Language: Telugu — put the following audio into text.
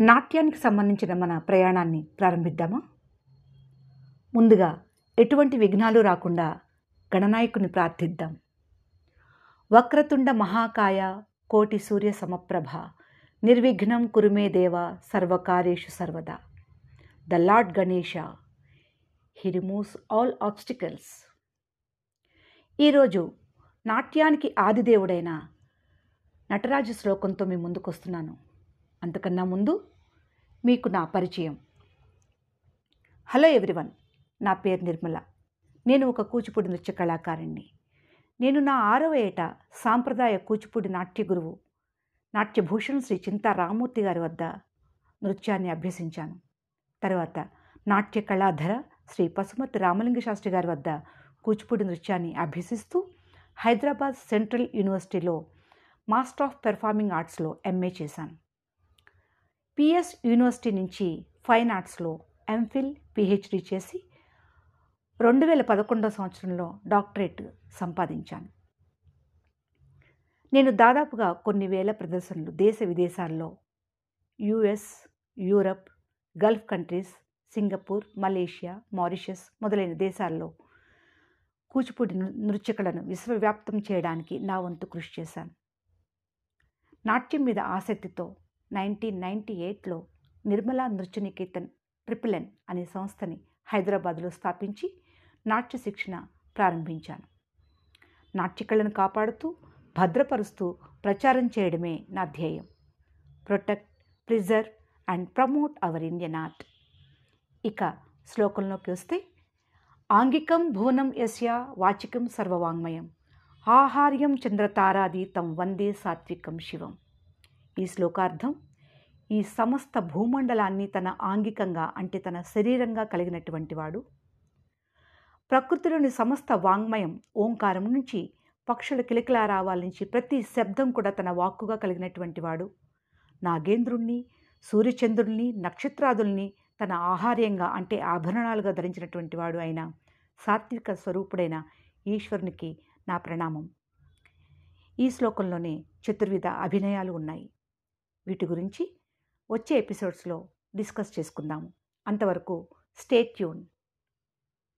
నాట్యానికి సంబంధించిన మన ప్రయాణాన్ని ప్రారంభిద్దామా? ముందుగా ఎటువంటి విఘ్నాలు రాకుండా గణనాయకుని ప్రార్థిద్దాం. వక్రతుండ మహాకాయ కోటి సూర్య సమప్రభ నిర్విఘ్నం కురుమే దేవ సర్వకార్యేషు సర్వదా. The Lord Ganesha he removes all obstacles. ఈరోజు నాట్యానికి ఆదిదేవుడైన నటరాజు శ్లోకంతో మీ ముందుకు వస్తున్నాను అంతకన్నా ముందు మీకు నా పరిచయం. హలో ఎవ్రీవన్ నా పేరు నిర్మల. నేను ఒక కూచిపూడి నృత్య కళాకారిణి నేను నా ఆరవ ఏట సాంప్రదాయ కూచిపూడి నాట్య గురువు. నాట్యభూషణ్ శ్రీ చింతా రామూర్తి గారి వద్ద నృత్యాన్ని అభ్యసించాను. తర్వాత నాట్య కళాధర శ్రీ పశుమతి రామలింగ శాస్త్రి గారి వద్ద కూచిపూడి నృత్యాన్ని అభ్యసిస్తూ హైదరాబాద్ సెంట్రల్ యూనివర్సిటీలో మాస్టర్ ఆఫ్ పెర్ఫార్మింగ్ ఆర్ట్స్లో ఎంఏ చేశాను. పిఎస్ యూనివర్సిటీ నుంచి ఫైన్ ఆర్ట్స్లో ఎంఫిల్ పిహెచ్డి చేసి రెండు వేల పదకొండవ సంవత్సరంలో డాక్టరేట్ సంపాదించాను. నేను దాదాపుగా కొన్ని వేల ప్రదర్శనలు దేశ విదేశాల్లో US Europe Gulf countries Singapore Malaysia Mauritius మొదలైన దేశాల్లో కూచిపూడి నృత్యకళను విశ్వవ్యాప్తం చేయడానికి నా వంతు కృషి చేశాను. నాట్యం మీద ఆసక్తితో నైన్టీన్ నైంటీ ఎయిట్లో నిర్మలా నృత్యనికేతన్ ట్రిపుల్ ఎన్ అనే సంస్థని హైదరాబాద్లో స్థాపించి నాట్య శిక్షణ ప్రారంభించాను నాట్యకళను కాపాడుతూ భద్రపరుస్తూ ప్రచారం చేయడమే నా ధ్యేయం. Protect preserve and promote our Indian art. ఇక శ్లోకంలోకి వస్తే ఆంగికం భువనం యస్య వాచికం సర్వవాంగ్మయం. ఆహార్యం చంద్రతారాదీతం వందే సాత్వికం శివం. ఈ శ్లోకార్థం ఈ సమస్త భూమండలాన్ని తన ఆంగికంగా అంటే తన శరీరంగా కలిగినటువంటి వాడు. ప్రకృతిలోని సమస్త వాంగ్మయం ఓంకారం నుంచి పక్షుల కిలకిలారావాల నుంచి ప్రతి శబ్దం కూడా తన వాక్కుగా కలిగినటువంటి వాడు. నాగేంద్రుణ్ణి సూర్యచంద్రుల్ని నక్షత్రాదుల్ని తన ఆహార్యంగా అంటే ఆభరణాలుగా ధరించినటువంటి వాడు అయిన సాత్విక స్వరూపుడైన ఈశ్వరునికి నా ప్రణామం. ఈ శ్లోకంలోనే చతుర్విధ అభినయాలు ఉన్నాయి. వీటి గురించి వచ్చే ఎపిసోడ్స్లో డిస్కస్ చేసుకుందాము. అంతవరకు స్టే ట్యూన్